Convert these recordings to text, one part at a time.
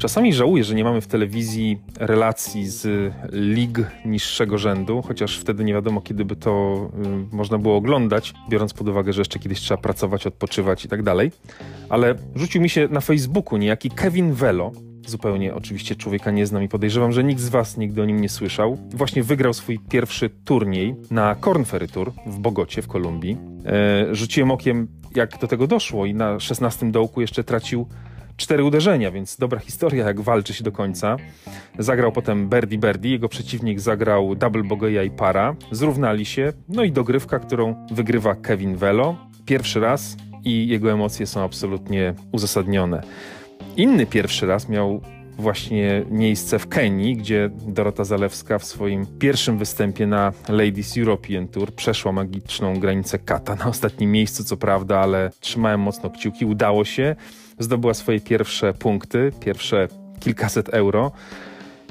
Czasami żałuję, że nie mamy w telewizji relacji z lig niższego rzędu, chociaż wtedy nie wiadomo, kiedy by to y, można było oglądać, biorąc pod uwagę, że jeszcze kiedyś trzeba pracować, odpoczywać i tak dalej. Ale rzucił mi się na Facebooku niejaki Kevin Velo, zupełnie oczywiście człowieka nie znam i podejrzewam, że nikt z Was nigdy o nim nie słyszał. Właśnie wygrał swój pierwszy turniej na Corn Ferry Tour w Bogocie w Kolumbii. E, rzuciłem okiem, jak do tego doszło i na 16 dołku jeszcze tracił cztery uderzenia, więc dobra historia, jak walczy się do końca. Zagrał potem Birdie Birdie, jego przeciwnik zagrał Double Bogeja i Para. Zrównali się, no i dogrywka, którą wygrywa Kevin Velo. Pierwszy raz i jego emocje są absolutnie uzasadnione. Inny pierwszy raz miał właśnie miejsce w Kenii, gdzie Dorota Zalewska w swoim pierwszym występie na Ladies European Tour przeszła magiczną granicę kata. Na ostatnim miejscu, co prawda, ale trzymałem mocno kciuki, udało się. Zdobyła swoje pierwsze punkty, pierwsze kilkaset euro.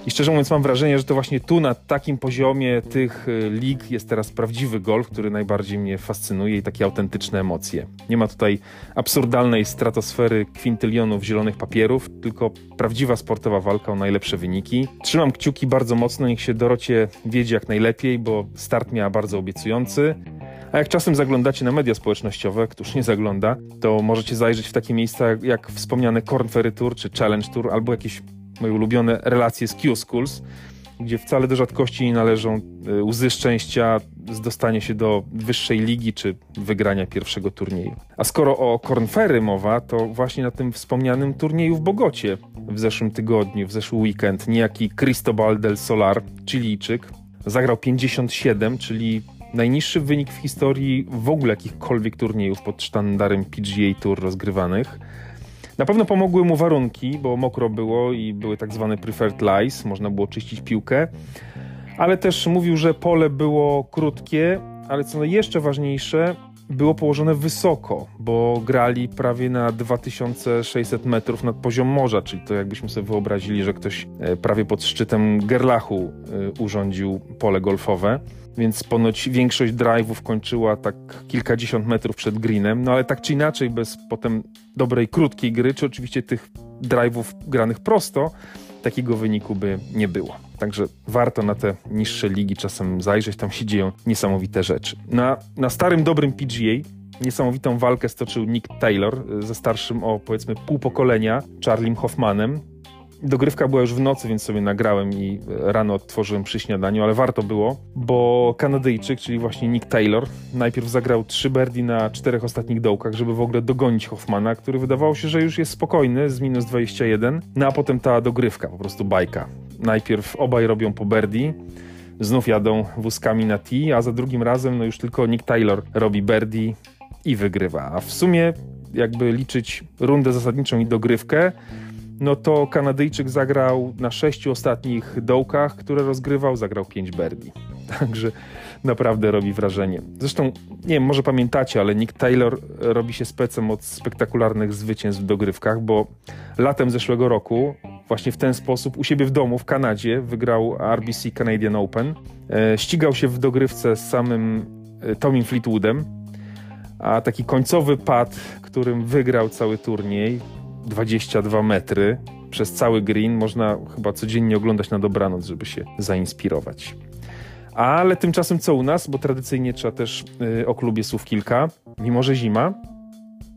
I szczerze mówiąc, mam wrażenie, że to właśnie tu, na takim poziomie tych y, lig, jest teraz prawdziwy golf, który najbardziej mnie fascynuje i takie autentyczne emocje. Nie ma tutaj absurdalnej stratosfery kwintylionów zielonych papierów, tylko prawdziwa sportowa walka o najlepsze wyniki. Trzymam kciuki bardzo mocno, niech się Dorocie wiedzie jak najlepiej, bo start miała bardzo obiecujący. A jak czasem zaglądacie na media społecznościowe, któż nie zagląda, to możecie zajrzeć w takie miejsca jak, wspomniane Corn Ferry Tour czy Challenge Tour albo jakieś moje ulubione relacje z Q-Schools, gdzie wcale do rzadkości nie należą y, łzy szczęścia z dostania się do wyższej ligi czy wygrania pierwszego turnieju. A skoro o Kornfery mowa, to właśnie na tym wspomnianym turnieju w Bogocie w zeszłym tygodniu, w zeszły weekend, niejaki Cristobal del Solar, Chilijczyk, zagrał 57, czyli najniższy wynik w historii w ogóle jakichkolwiek turniejów pod sztandarem PGA Tour rozgrywanych. Na pewno pomogły mu warunki, bo mokro było i były tak zwane preferred lies, można było czyścić piłkę, ale też mówił, że pole było krótkie, ale co jeszcze ważniejsze, było położone wysoko, bo grali prawie na 2600 metrów nad poziom morza, czyli to jakbyśmy sobie wyobrazili, że ktoś e, prawie pod szczytem Gerlachu e, urządził pole golfowe. Więc ponoć większość drive'ów kończyła tak kilkadziesiąt metrów przed greenem, no ale tak czy inaczej, bez potem dobrej, krótkiej gry, czy oczywiście tych drive'ów granych prosto, takiego wyniku by nie było. Także warto na te niższe ligi czasem zajrzeć, tam się dzieją niesamowite rzeczy. Na, na starym, dobrym PGA niesamowitą walkę stoczył Nick Taylor ze starszym o powiedzmy pół pokolenia, Charlie Hoffmanem. Dogrywka była już w nocy, więc sobie nagrałem i rano odtworzyłem przy śniadaniu, ale warto było, bo Kanadyjczyk, czyli właśnie Nick Taylor, najpierw zagrał trzy birdie na czterech ostatnich dołkach, żeby w ogóle dogonić Hoffmana, który wydawało się, że już jest spokojny z minus 21, no a potem ta dogrywka, po prostu bajka. Najpierw obaj robią po birdie, znów jadą wózkami na tee, a za drugim razem no już tylko Nick Taylor robi birdie i wygrywa. A w sumie jakby liczyć rundę zasadniczą i dogrywkę, no to Kanadyjczyk zagrał na sześciu ostatnich dołkach, które rozgrywał, zagrał pięć birdie. Także naprawdę robi wrażenie. Zresztą, nie wiem, może pamiętacie, ale Nick Taylor robi się specem od spektakularnych zwycięstw w dogrywkach, bo latem zeszłego roku właśnie w ten sposób u siebie w domu w Kanadzie wygrał RBC Canadian Open. E, ścigał się w dogrywce z samym e, Tomim Fleetwoodem, a taki końcowy pad, którym wygrał cały turniej, 22 metry przez cały green. Można chyba codziennie oglądać na dobranoc, żeby się zainspirować. Ale tymczasem co u nas, bo tradycyjnie trzeba też yy, o klubie słów kilka, mimo że zima.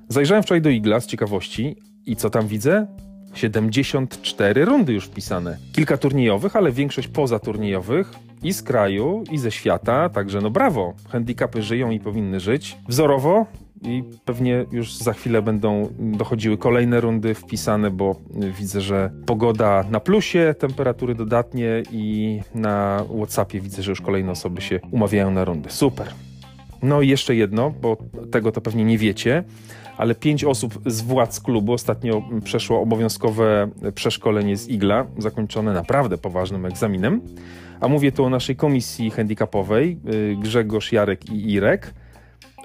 Zajrzałem wczoraj do Igla z ciekawości i co tam widzę? 74 rundy już wpisane. Kilka turniejowych, ale większość pozaturniejowych i z kraju, i ze świata, także no brawo. Handicapy żyją i powinny żyć. Wzorowo i pewnie już za chwilę będą dochodziły kolejne rundy wpisane, bo widzę, że pogoda na plusie, temperatury dodatnie i na WhatsAppie widzę, że już kolejne osoby się umawiają na rundy. Super. No i jeszcze jedno, bo tego to pewnie nie wiecie, ale pięć osób z władz klubu ostatnio przeszło obowiązkowe przeszkolenie z Igla, zakończone naprawdę poważnym egzaminem. A mówię tu o naszej komisji handicapowej, y, Grzegorz, Jarek i Irek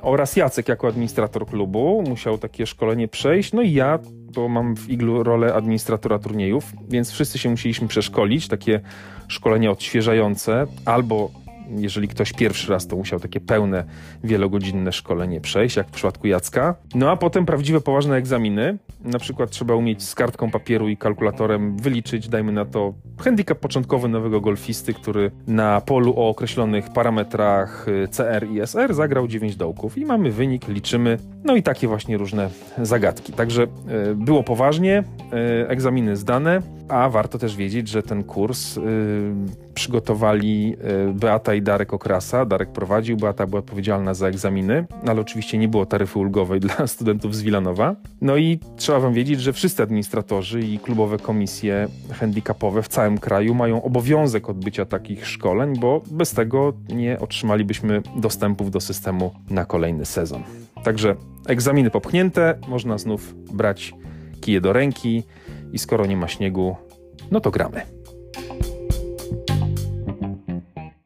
oraz Jacek jako administrator klubu musiał takie szkolenie przejść, no i ja, bo mam w Iglu rolę administratora turniejów, więc wszyscy się musieliśmy przeszkolić, takie szkolenia odświeżające, albo jeżeli ktoś pierwszy raz, to musiał takie pełne, wielogodzinne szkolenie przejść, jak w przypadku Jacka. No a potem prawdziwe, poważne egzaminy. Na przykład trzeba umieć z kartką papieru i kalkulatorem wyliczyć, dajmy na to, handicap początkowy nowego golfisty, który na polu o określonych parametrach y, CR i SR zagrał 9 dołków. I mamy wynik, liczymy, no i takie właśnie różne zagadki. Także y, było poważnie, y, egzaminy zdane, a warto też wiedzieć, że ten kurs przygotowali Beata i Darek Okrasa. Darek prowadził, Beata była odpowiedzialna za egzaminy, ale oczywiście nie było taryfy ulgowej dla studentów z Wilanowa. No i trzeba wam wiedzieć, że wszyscy administratorzy i klubowe komisje handicapowe w całym kraju mają obowiązek odbycia takich szkoleń, bo bez tego nie otrzymalibyśmy dostępów do systemu na kolejny sezon. Także egzaminy popchnięte, można znów brać kije do ręki i skoro nie ma śniegu, no to gramy.